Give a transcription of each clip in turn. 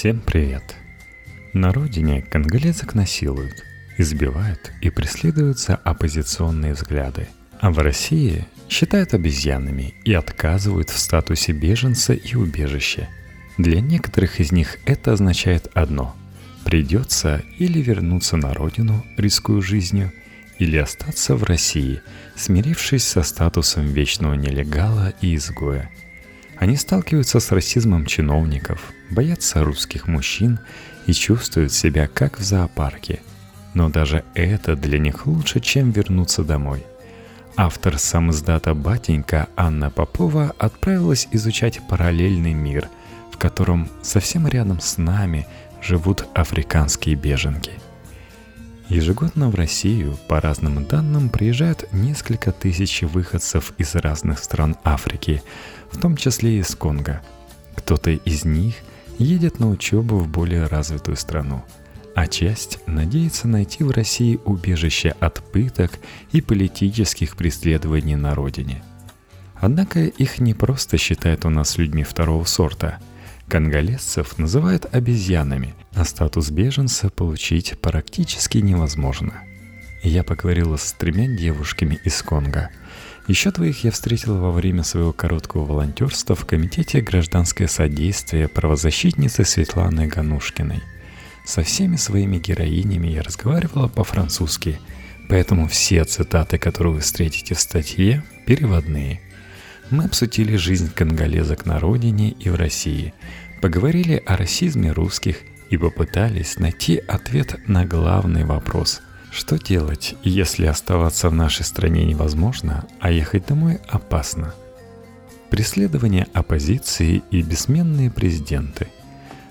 Всем привет! На родине конголезок насилуют, избивают и преследуют за оппозиционные взгляды, а в России считают обезьянами и отказывают в статусе беженца и убежища. Для некоторых из них это означает одно – придется или вернуться на родину, рискуя жизнью, или остаться в России, смирившись со статусом вечного нелегала и изгоя – они сталкиваются с расизмом чиновников, боятся русских мужчин и чувствуют себя как в зоопарке. Но даже это для них лучше, чем вернуться домой. Автор сам издата «Батенька» Анна Попова отправилась изучать параллельный мир, в котором совсем рядом с нами живут африканские беженки – Ежегодно в Россию, по разным данным, приезжают несколько тысяч выходцев из разных стран Африки, в том числе из Конго. Кто-то из них едет на учебу в более развитую страну, а часть надеется найти в России убежище от пыток и политических преследований на родине. Однако их не просто считают у нас людьми второго сорта – Конголезцев называют обезьянами, а статус беженца получить практически невозможно. Я поговорила с тремя девушками из Конго. Еще двоих я встретила во время своего короткого волонтерства в Комитете гражданское содействие правозащитницы Светланы Ганушкиной. Со всеми своими героинями я разговаривала по-французски, поэтому все цитаты, которые вы встретите в статье, переводные – мы обсудили жизнь конголезок на родине и в России, поговорили о расизме русских и попытались найти ответ на главный вопрос – что делать, если оставаться в нашей стране невозможно, а ехать домой опасно? Преследование оппозиции и бессменные президенты.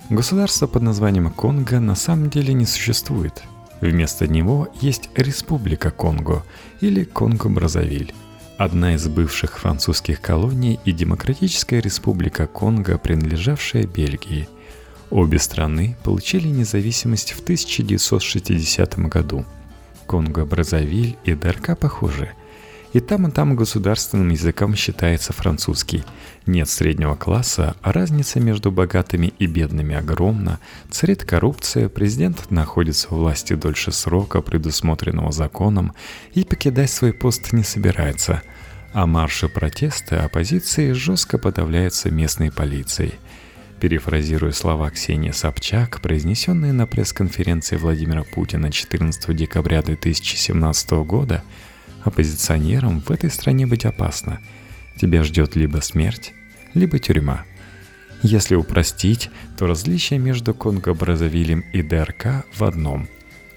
Государство под названием Конго на самом деле не существует. Вместо него есть Республика Конго или Конго-Бразавиль одна из бывших французских колоний и Демократическая республика Конго, принадлежавшая Бельгии. Обе страны получили независимость в 1960 году. Конго-Бразавиль и ДРК похожи – и там, и там государственным языком считается французский. Нет среднего класса, а разница между богатыми и бедными огромна. Царит коррупция, президент находится у власти дольше срока, предусмотренного законом, и покидать свой пост не собирается. А марши протеста оппозиции жестко подавляются местной полицией. Перефразируя слова Ксении Собчак, произнесенные на пресс-конференции Владимира Путина 14 декабря 2017 года – Оппозиционерам в этой стране быть опасно. Тебя ждет либо смерть, либо тюрьма. Если упростить, то различие между Конго-Бразавилем и ДРК в одном.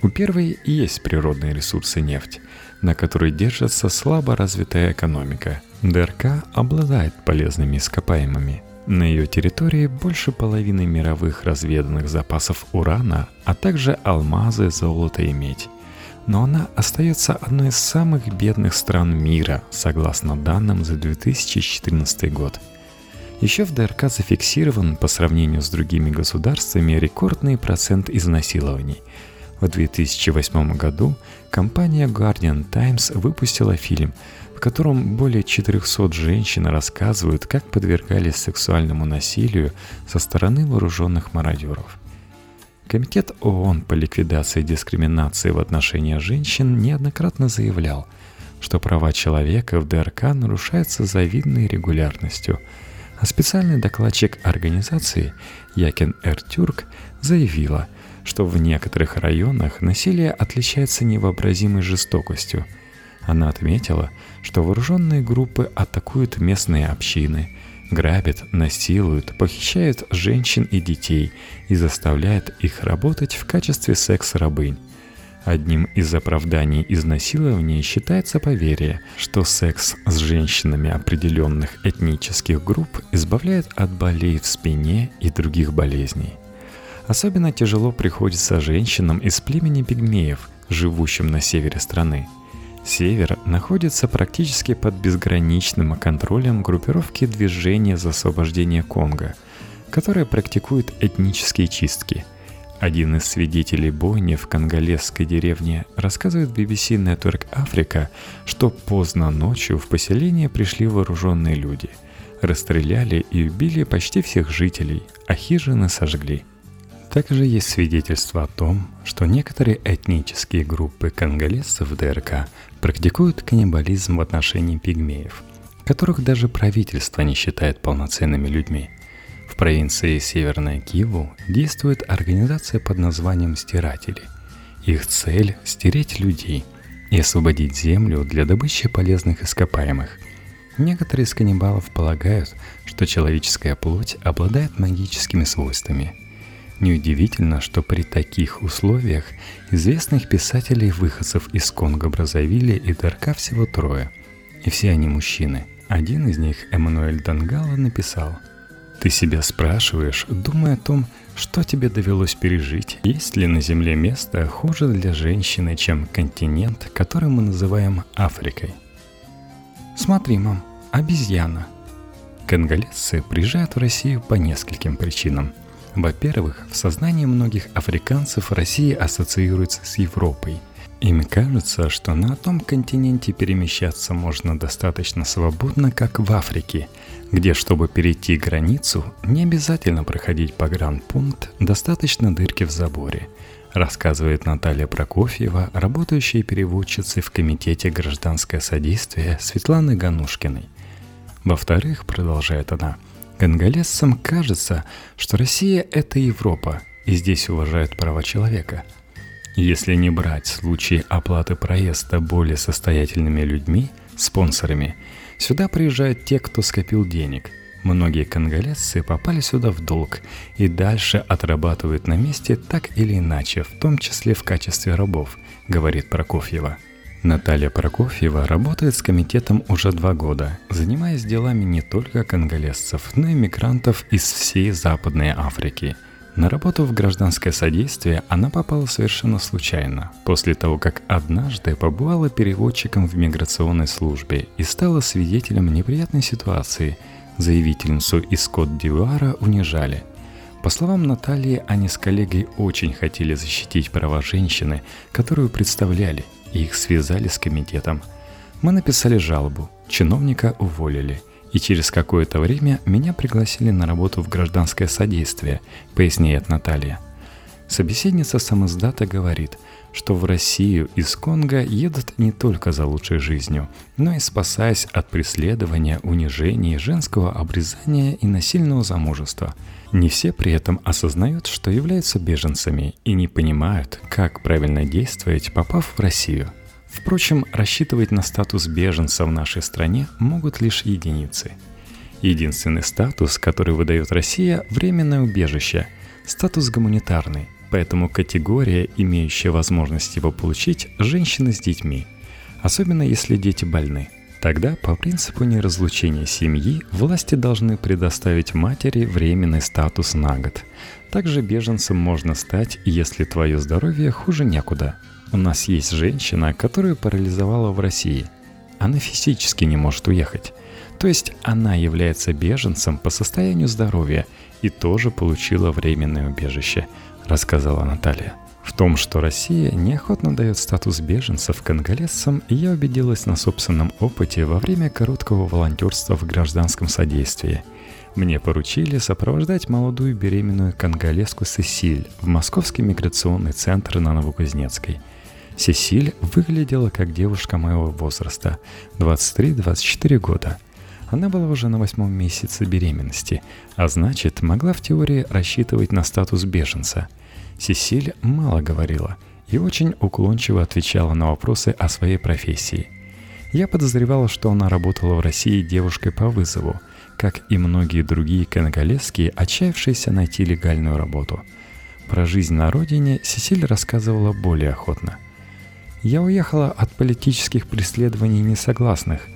У первой и есть природные ресурсы нефть, на которой держится слабо развитая экономика. ДРК обладает полезными ископаемыми. На ее территории больше половины мировых разведанных запасов урана, а также алмазы, золото и медь но она остается одной из самых бедных стран мира, согласно данным за 2014 год. Еще в ДРК зафиксирован по сравнению с другими государствами рекордный процент изнасилований. В 2008 году компания Guardian Times выпустила фильм, в котором более 400 женщин рассказывают, как подвергались сексуальному насилию со стороны вооруженных мародеров. Комитет ООН по ликвидации дискриминации в отношении женщин неоднократно заявлял, что права человека в ДРК нарушаются завидной регулярностью, а специальный докладчик организации Якин Эртюрк заявила, что в некоторых районах насилие отличается невообразимой жестокостью. Она отметила, что вооруженные группы атакуют местные общины – грабят, насилуют, похищают женщин и детей и заставляют их работать в качестве секс-рабынь. Одним из оправданий изнасилования считается поверье, что секс с женщинами определенных этнических групп избавляет от болей в спине и других болезней. Особенно тяжело приходится женщинам из племени пигмеев, живущим на севере страны – Север находится практически под безграничным контролем группировки движения за освобождение Конго, которая практикует этнические чистки. Один из свидетелей бойни в конголезской деревне рассказывает BBC Network Africa, что поздно ночью в поселение пришли вооруженные люди, расстреляли и убили почти всех жителей, а хижины сожгли – Также есть свидетельства о том, что некоторые этнические группы конголезцев ДРК практикуют каннибализм в отношении пигмеев, которых даже правительство не считает полноценными людьми. В провинции Северная Киву действует организация под названием «Стиратели». Их цель – стереть людей и освободить землю для добычи полезных ископаемых. Некоторые из каннибалов полагают, что человеческая плоть обладает магическими свойствами – Неудивительно, что при таких условиях известных писателей-выходцев из Конго-Бразавилля и Дарка всего трое. И все они мужчины. Один из них, Эммануэль Дангала, написал «Ты себя спрашиваешь, думая о том, что тебе довелось пережить? Есть ли на Земле место хуже для женщины, чем континент, который мы называем Африкой? Смотри, мам, обезьяна. Конголезцы приезжают в Россию по нескольким причинам. Во-первых, в сознании многих африканцев Россия ассоциируется с Европой. Им кажется, что на том континенте перемещаться можно достаточно свободно, как в Африке, где, чтобы перейти границу, не обязательно проходить погранпункт, достаточно дырки в заборе, рассказывает Наталья Прокофьева, работающая переводчицей в Комитете гражданское содействие Светланы Ганушкиной. Во-вторых, продолжает она, – Конголезцам кажется, что Россия – это Европа, и здесь уважают права человека. Если не брать случаи оплаты проезда более состоятельными людьми, спонсорами, сюда приезжают те, кто скопил денег. Многие конголезцы попали сюда в долг и дальше отрабатывают на месте так или иначе, в том числе в качестве рабов, говорит Прокофьева – Наталья Прокофьева работает с комитетом уже два года, занимаясь делами не только конголезцев, но и мигрантов из всей Западной Африки. На работу в гражданское содействие она попала совершенно случайно, после того, как однажды побывала переводчиком в миграционной службе и стала свидетелем неприятной ситуации. Заявительницу из Кот-Дивуара унижали – по словам Натальи, они с коллегой очень хотели защитить права женщины, которую представляли, их связали с комитетом. Мы написали жалобу, чиновника уволили, и через какое-то время меня пригласили на работу в гражданское содействие, поясняет Наталья. Собеседница самоздата говорит, что в Россию из Конго едут не только за лучшей жизнью, но и спасаясь от преследования, унижений, женского обрезания и насильного замужества – не все при этом осознают, что являются беженцами и не понимают, как правильно действовать, попав в Россию. Впрочем, рассчитывать на статус беженца в нашей стране могут лишь единицы. Единственный статус, который выдает Россия – временное убежище, статус гуманитарный, поэтому категория, имеющая возможность его получить – женщины с детьми, особенно если дети больны – Тогда, по принципу неразлучения семьи, власти должны предоставить матери временный статус на год. Также беженцем можно стать, если твое здоровье хуже некуда. У нас есть женщина, которую парализовала в России. Она физически не может уехать. То есть она является беженцем по состоянию здоровья и тоже получила временное убежище, рассказала Наталья. В том, что Россия неохотно дает статус беженцев конголезцам, я убедилась на собственном опыте во время короткого волонтерства в гражданском содействии. Мне поручили сопровождать молодую беременную конголезку Сесиль в Московский миграционный центр на Новокузнецкой. Сесиль выглядела как девушка моего возраста, 23-24 года. Она была уже на восьмом месяце беременности, а значит, могла в теории рассчитывать на статус беженца – Сесиль мало говорила и очень уклончиво отвечала на вопросы о своей профессии. Я подозревала, что она работала в России девушкой по вызову, как и многие другие конголезские, отчаявшиеся найти легальную работу. Про жизнь на родине Сесиль рассказывала более охотно. «Я уехала от политических преследований несогласных.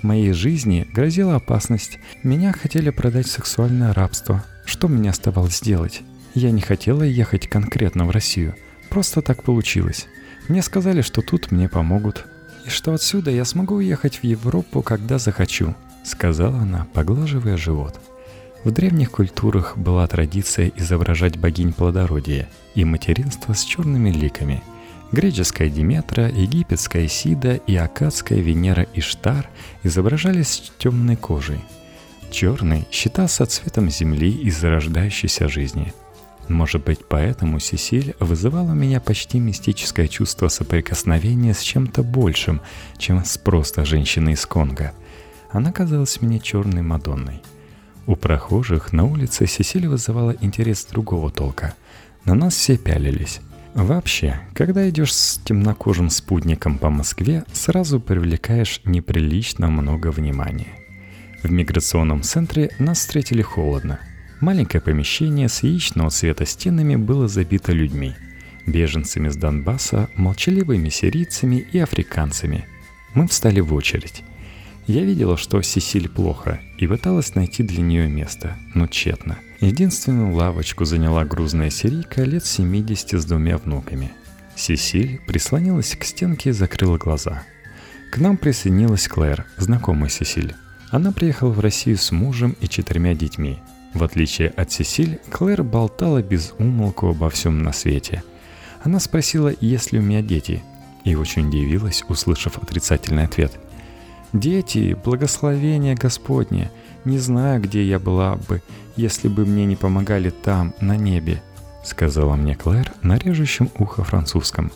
Моей жизни грозила опасность. Меня хотели продать в сексуальное рабство. Что мне оставалось делать? Я не хотела ехать конкретно в Россию. Просто так получилось. Мне сказали, что тут мне помогут. И что отсюда я смогу уехать в Европу, когда захочу, сказала она, поглаживая живот. В древних культурах была традиция изображать богинь плодородия и материнства с черными ликами. Греческая Диметра, египетская Сида и акадская Венера Иштар изображались с темной кожей. Черный считался цветом земли и зарождающейся жизни – Может быть, поэтому Сесиль вызывала у меня почти мистическое чувство соприкосновения с чем-то большим, чем с просто женщиной из Конго. Она казалась мне черной Мадонной. У прохожих на улице Сесиль вызывала интерес другого толка. На нас все пялились. Вообще, когда идешь с темнокожим спутником по Москве, сразу привлекаешь неприлично много внимания. В миграционном центре нас встретили холодно – Маленькое помещение с яичного цвета стенами было забито людьми. Беженцами с Донбасса, молчаливыми сирийцами и африканцами. Мы встали в очередь. Я видела, что Сесиль плохо, и пыталась найти для нее место, но тщетно. Единственную лавочку заняла грузная сирийка лет 70 с двумя внуками. Сесиль прислонилась к стенке и закрыла глаза. К нам присоединилась Клэр, знакомая Сесиль. Она приехала в Россию с мужем и четырьмя детьми – в отличие от Сесиль, Клэр болтала без умолку обо всем на свете. Она спросила, есть ли у меня дети, и очень удивилась, услышав отрицательный ответ. «Дети, благословение Господне, не знаю, где я была бы, если бы мне не помогали там, на небе», сказала мне Клэр на режущем ухо французском.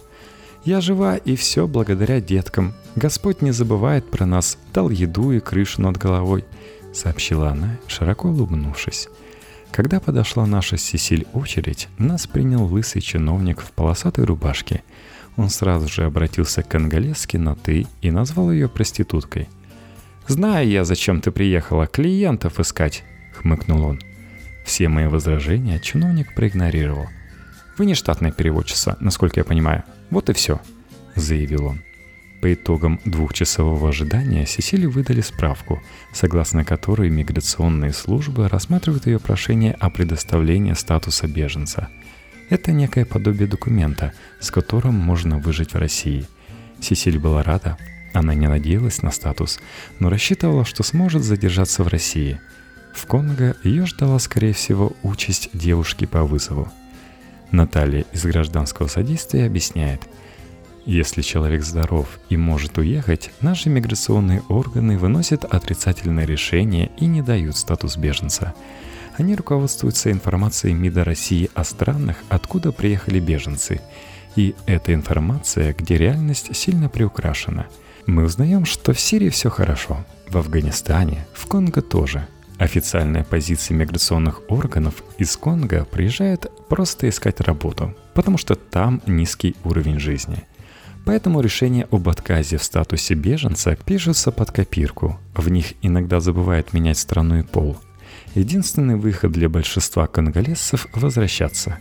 «Я жива, и все благодаря деткам. Господь не забывает про нас, дал еду и крышу над головой сообщила она, широко улыбнувшись. Когда подошла наша Сесиль очередь, нас принял лысый чиновник в полосатой рубашке. Он сразу же обратился к ангалесски на «ты» и назвал ее проституткой. «Знаю я, зачем ты приехала, клиентов искать», — хмыкнул он. Все мои возражения чиновник проигнорировал. «Вы не штатная переводчица, насколько я понимаю. Вот и все», — заявил он. По итогам двухчасового ожидания Сесили выдали справку, согласно которой миграционные службы рассматривают ее прошение о предоставлении статуса беженца. Это некое подобие документа, с которым можно выжить в России. Сесиль была рада, она не надеялась на статус, но рассчитывала, что сможет задержаться в России. В Конго ее ждала, скорее всего, участь девушки по вызову. Наталья из гражданского содействия объясняет – если человек здоров и может уехать, наши миграционные органы выносят отрицательное решение и не дают статус беженца. Они руководствуются информацией МИДа России о странах, откуда приехали беженцы. И эта информация, где реальность сильно приукрашена. Мы узнаем, что в Сирии все хорошо, в Афганистане, в Конго тоже. Официальная позиция миграционных органов из Конго приезжает просто искать работу, потому что там низкий уровень жизни – Поэтому решения об отказе в статусе беженца пишутся под копирку. В них иногда забывают менять страну и пол. Единственный выход для большинства конголезцев – возвращаться.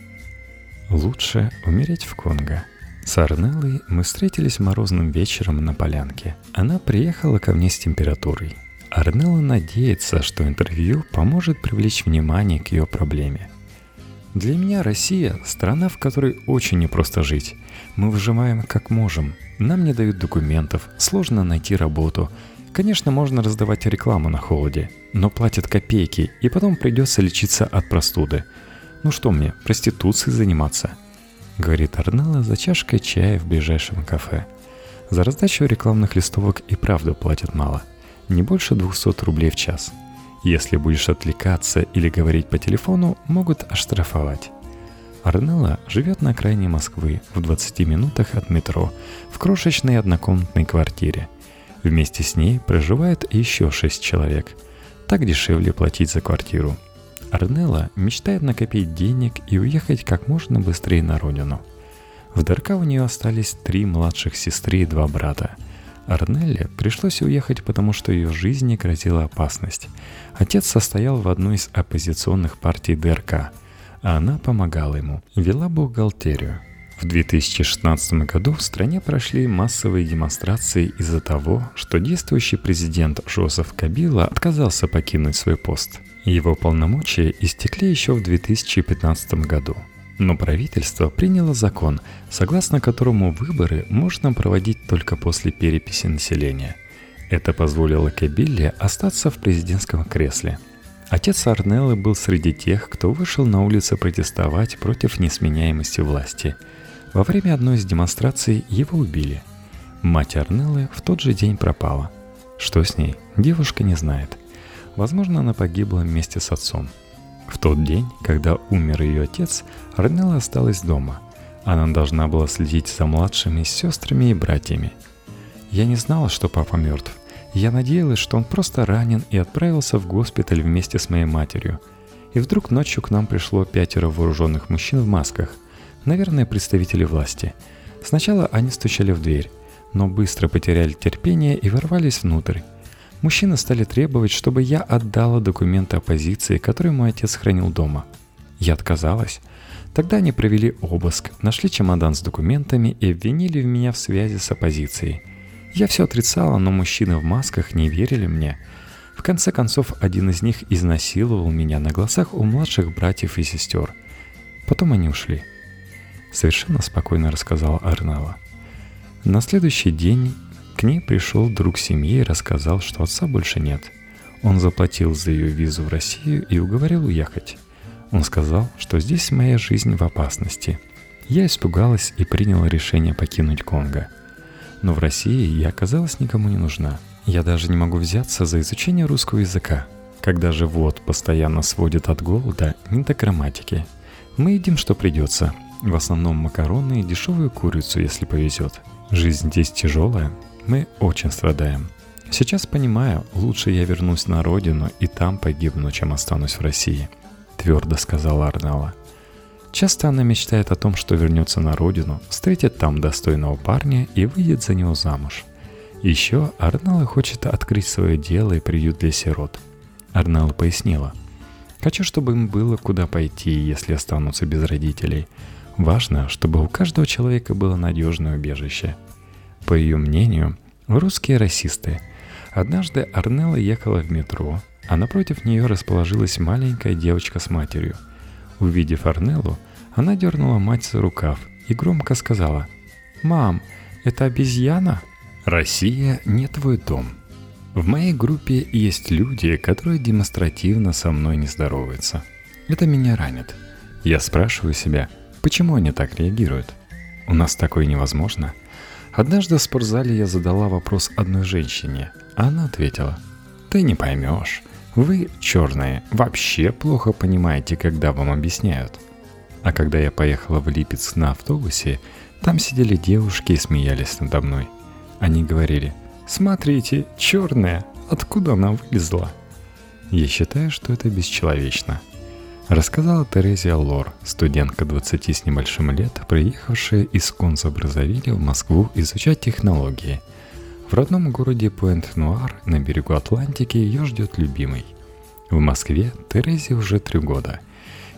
Лучше умереть в Конго. С Арнеллой мы встретились морозным вечером на полянке. Она приехала ко мне с температурой. Арнелла надеется, что интервью поможет привлечь внимание к ее проблеме – для меня Россия – страна, в которой очень непросто жить. Мы выживаем как можем. Нам не дают документов, сложно найти работу. Конечно, можно раздавать рекламу на холоде, но платят копейки, и потом придется лечиться от простуды. Ну что мне, проституцией заниматься? Говорит Арнелла за чашкой чая в ближайшем кафе. За раздачу рекламных листовок и правда платят мало. Не больше 200 рублей в час – если будешь отвлекаться или говорить по телефону, могут оштрафовать. Арнелла живет на окраине Москвы, в 20 минутах от метро, в крошечной однокомнатной квартире. Вместе с ней проживает еще 6 человек. Так дешевле платить за квартиру. Арнелла мечтает накопить денег и уехать как можно быстрее на родину. В ДРК у нее остались три младших сестры и два брата – Арнелле пришлось уехать, потому что ее жизни грозила опасность. Отец состоял в одной из оппозиционных партий ДРК, а она помогала ему, вела бухгалтерию. В 2016 году в стране прошли массовые демонстрации из-за того, что действующий президент Жозеф Кабила отказался покинуть свой пост. Его полномочия истекли еще в 2015 году – но правительство приняло закон, согласно которому выборы можно проводить только после переписи населения. Это позволило Кабилле остаться в президентском кресле. Отец Арнеллы был среди тех, кто вышел на улицы протестовать против несменяемости власти. Во время одной из демонстраций его убили. Мать Арнеллы в тот же день пропала. Что с ней, девушка не знает. Возможно, она погибла вместе с отцом – В тот день, когда умер ее отец, Арнелла осталась дома. Она должна была следить за младшими сестрами и братьями. Я не знала, что папа мертв. Я надеялась, что он просто ранен и отправился в госпиталь вместе с моей матерью. И вдруг ночью к нам пришло пятеро вооруженных мужчин в масках. Наверное, представители власти. Сначала они стучали в дверь, но быстро потеряли терпение и ворвались внутрь. Мужчины стали требовать, чтобы я отдала документы оппозиции, которые мой отец хранил дома. Я отказалась. Тогда они провели обыск, нашли чемодан с документами и обвинили меня в связи с оппозицией. Я все отрицала, но мужчины в масках не верили мне. В конце концов, один из них изнасиловал меня на глазах у младших братьев и сестер. Потом они ушли. Совершенно спокойно рассказала Арнелла. На следующий день к ней пришел друг семьи и рассказал, что отца больше нет. Он заплатил за ее визу в Россию и уговорил уехать. Он сказал, что здесь моя жизнь в опасности. Я испугалась и приняла решение покинуть Конго. Но в России я оказалась никому не нужна. Я даже не могу взяться за изучение русского языка. Когда живот постоянно сводит от голода, не до грамматики. Мы едим, что придется. В основном макароны и дешевую курицу, если повезет. Жизнь здесь тяжелая, мы очень страдаем. Сейчас понимаю, лучше я вернусь на родину и там погибну, чем останусь в России», — твердо сказала Арнала. Часто она мечтает о том, что вернется на родину, встретит там достойного парня и выйдет за него замуж. Еще Арнала хочет открыть свое дело и приют для сирот. Арнала пояснила. «Хочу, чтобы им было куда пойти, если останутся без родителей. Важно, чтобы у каждого человека было надежное убежище — по ее мнению, русские расисты. Однажды Арнелла ехала в метро, а напротив нее расположилась маленькая девочка с матерью. Увидев Арнеллу, она дернула мать за рукав и громко сказала «Мам, это обезьяна?» «Россия не твой дом», в моей группе есть люди, которые демонстративно со мной не здороваются. Это меня ранит. Я спрашиваю себя, почему они так реагируют? У нас такое невозможно – Однажды в спортзале я задала вопрос одной женщине, а она ответила, «Ты не поймешь. Вы, черные, вообще плохо понимаете, когда вам объясняют». А когда я поехала в Липецк на автобусе, там сидели девушки и смеялись надо мной. Они говорили, «Смотрите, черная, откуда она вылезла?» Я считаю, что это бесчеловечно – Рассказала Терезия Лор, студентка 20 с небольшим лет, приехавшая из Конза-Бразавиля в Москву изучать технологии. В родном городе Пуэнт-Нуар на берегу Атлантики ее ждет любимый. В Москве Терезе уже три года.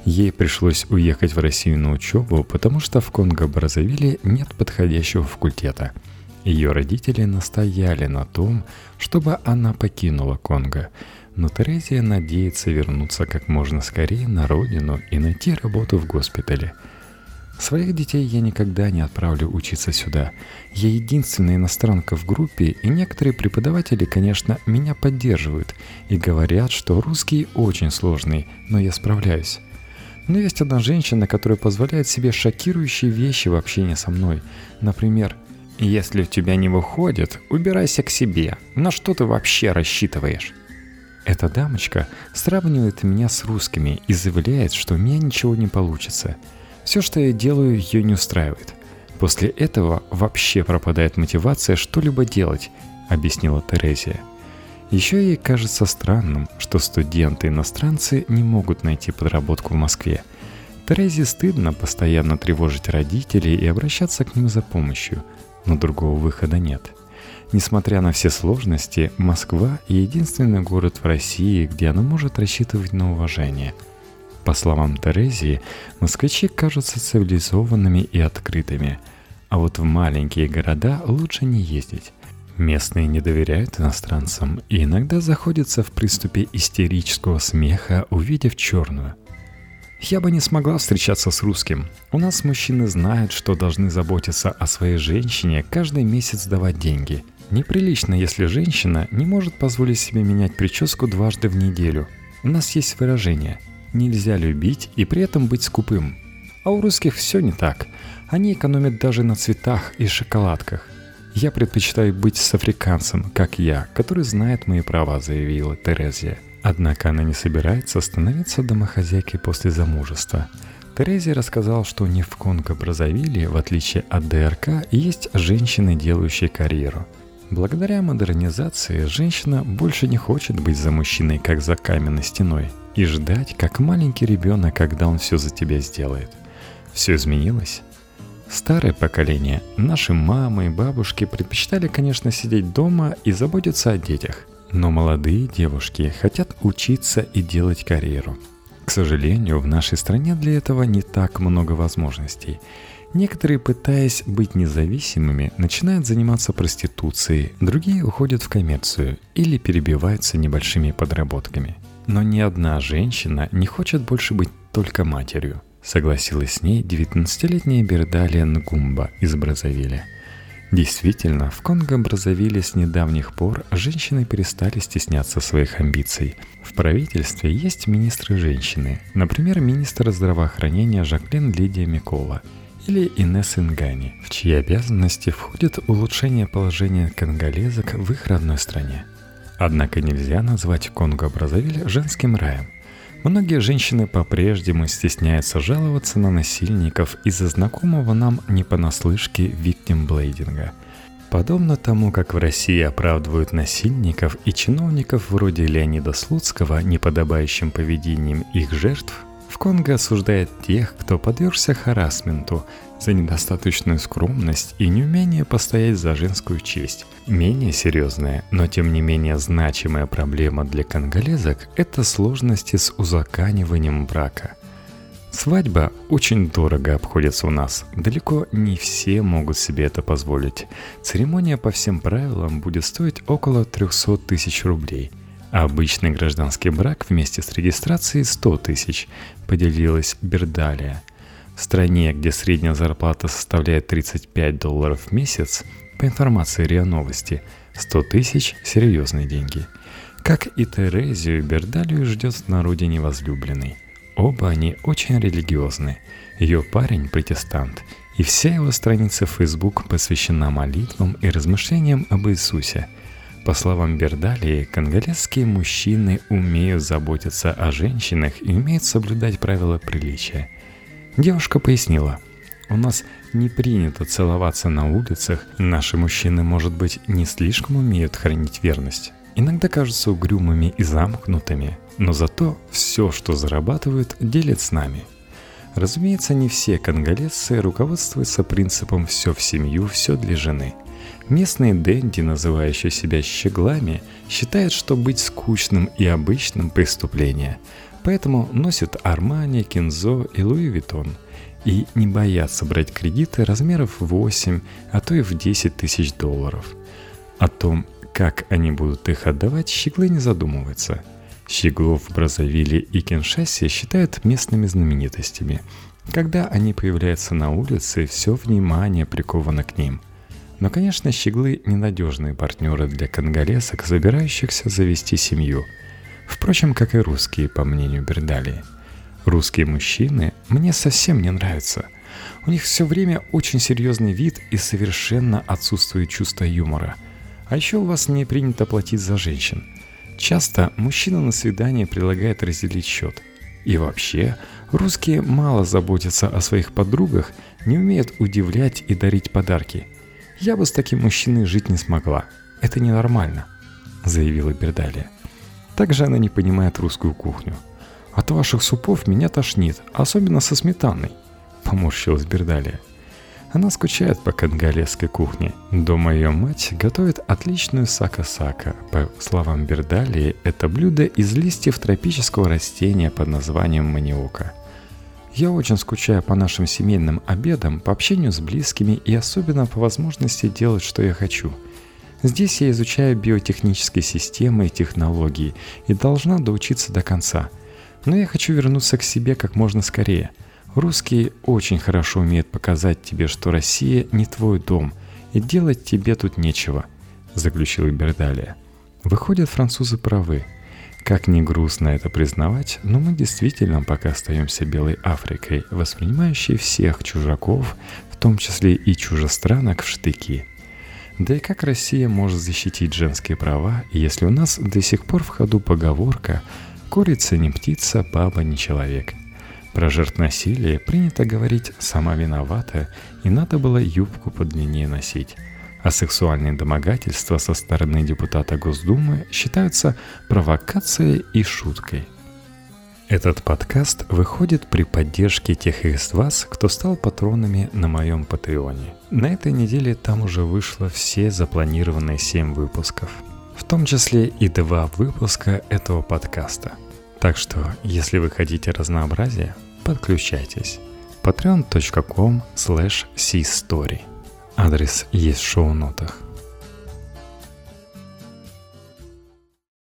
Ей пришлось уехать в Россию на учебу, потому что в Конго-Бразавиле нет подходящего факультета. Ее родители настояли на том, чтобы она покинула Конго – но Терезия надеется вернуться как можно скорее на родину и найти работу в госпитале. Своих детей я никогда не отправлю учиться сюда. Я единственная иностранка в группе, и некоторые преподаватели, конечно, меня поддерживают и говорят, что русский очень сложный, но я справляюсь. Но есть одна женщина, которая позволяет себе шокирующие вещи в общении со мной. Например, «Если у тебя не выходит, убирайся к себе. На что ты вообще рассчитываешь?» Эта дамочка сравнивает меня с русскими и заявляет, что у меня ничего не получится. Все, что я делаю, ее не устраивает. После этого вообще пропадает мотивация что-либо делать, объяснила Терезия. Еще ей кажется странным, что студенты-иностранцы не могут найти подработку в Москве. Терезе стыдно постоянно тревожить родителей и обращаться к ним за помощью, но другого выхода нет – Несмотря на все сложности, Москва – единственный город в России, где она может рассчитывать на уважение. По словам Терезии, москвичи кажутся цивилизованными и открытыми, а вот в маленькие города лучше не ездить. Местные не доверяют иностранцам и иногда заходятся в приступе истерического смеха, увидев черную. Я бы не смогла встречаться с русским. У нас мужчины знают, что должны заботиться о своей женщине, каждый месяц давать деньги – Неприлично, если женщина не может позволить себе менять прическу дважды в неделю. У нас есть выражение «нельзя любить и при этом быть скупым». А у русских все не так. Они экономят даже на цветах и шоколадках. Я предпочитаю быть с африканцем, как я, который знает мои права, заявила Терезия. Однако она не собирается становиться домохозяйкой после замужества. Терези рассказал, что не в Конго-Бразавиле, в отличие от ДРК, есть женщины, делающие карьеру. Благодаря модернизации женщина больше не хочет быть за мужчиной, как за каменной стеной, и ждать, как маленький ребенок, когда он все за тебя сделает. Все изменилось. Старое поколение, наши мамы и бабушки предпочитали, конечно, сидеть дома и заботиться о детях. Но молодые девушки хотят учиться и делать карьеру. К сожалению, в нашей стране для этого не так много возможностей. Некоторые, пытаясь быть независимыми, начинают заниматься проституцией, другие уходят в коммерцию или перебиваются небольшими подработками. Но ни одна женщина не хочет больше быть только матерью – Согласилась с ней 19-летняя Бердалия Нгумба из Бразавиля. Действительно, в Конго-Бразавиле с недавних пор женщины перестали стесняться своих амбиций. В правительстве есть министры-женщины, например, министр здравоохранения Жаклин Лидия Микола или Инесс Ингани, в чьи обязанности входит улучшение положения конголезок в их родной стране. Однако нельзя назвать Конго-Бразавиль женским раем – Многие женщины по-прежнему стесняются жаловаться на насильников из-за знакомого нам не понаслышке виктимблейдинга. Подобно тому, как в России оправдывают насильников и чиновников вроде Леонида Слуцкого неподобающим поведением их жертв, в Конго осуждает тех, кто подвергся харасменту за недостаточную скромность и неумение постоять за женскую честь. Менее серьезная, но тем не менее значимая проблема для конголезок – это сложности с узаканиванием брака. Свадьба очень дорого обходится у нас. Далеко не все могут себе это позволить. Церемония по всем правилам будет стоить около 300 тысяч рублей – Обычный гражданский брак вместе с регистрацией 100 тысяч, поделилась Бердалия. В стране, где средняя зарплата составляет 35 долларов в месяц, по информации РИА Новости, 100 тысяч – серьезные деньги. Как и Терезию, Бердалию ждет на родине возлюбленный. Оба они очень религиозны. Ее парень – протестант, и вся его страница в Facebook посвящена молитвам и размышлениям об Иисусе – по словам Бердалии, конголезские мужчины умеют заботиться о женщинах и умеют соблюдать правила приличия. Девушка пояснила, у нас не принято целоваться на улицах, наши мужчины, может быть, не слишком умеют хранить верность. Иногда кажутся угрюмыми и замкнутыми, но зато все, что зарабатывают, делят с нами. Разумеется, не все конголезцы руководствуются принципом «все в семью, все для жены», Местные денди, называющие себя щеглами, считают, что быть скучным и обычным – преступление, поэтому носят Армани, Кинзо и Луи Виттон и не боятся брать кредиты размеров 8, а то и в 10 тысяч долларов. О том, как они будут их отдавать, щеглы не задумываются. Щеглов в Бразовиле и Киншасе считают местными знаменитостями. Когда они появляются на улице, все внимание приковано к ним – но, конечно, щеглы – ненадежные партнеры для конголезок, забирающихся завести семью. Впрочем, как и русские, по мнению Бердалии. Русские мужчины мне совсем не нравятся. У них все время очень серьезный вид и совершенно отсутствует чувство юмора. А еще у вас не принято платить за женщин. Часто мужчина на свидание предлагает разделить счет. И вообще, русские мало заботятся о своих подругах, не умеют удивлять и дарить подарки – «Я бы с таким мужчиной жить не смогла. Это ненормально», — заявила Бердалия. Также она не понимает русскую кухню. «От ваших супов меня тошнит, особенно со сметаной», — поморщилась Бердалия. Она скучает по конголезской кухне. Дома ее мать готовит отличную сака-сака. По словам Бердалии, это блюдо из листьев тропического растения под названием маниока – я очень скучаю по нашим семейным обедам, по общению с близкими и особенно по возможности делать, что я хочу. Здесь я изучаю биотехнические системы и технологии и должна доучиться до конца. Но я хочу вернуться к себе как можно скорее. Русские очень хорошо умеют показать тебе, что Россия не твой дом, и делать тебе тут нечего, заключила Бердалия. Выходят, французы правы – как ни грустно это признавать, но мы действительно пока остаемся белой Африкой, воспринимающей всех чужаков, в том числе и чужестранок, в штыки. Да и как Россия может защитить женские права, если у нас до сих пор в ходу поговорка «курица не птица, баба не человек». Про жертв насилия принято говорить «сама виновата» и надо было юбку подлиннее носить. А сексуальные домогательства со стороны депутата Госдумы считаются провокацией и шуткой – этот подкаст выходит при поддержке тех из вас, кто стал патронами на моем Патреоне. На этой неделе там уже вышло все запланированные 7 выпусков, в том числе и два выпуска этого подкаста. Так что, если вы хотите разнообразия, подключайтесь. patreon.com slash story Адрес есть в шоу-нотах.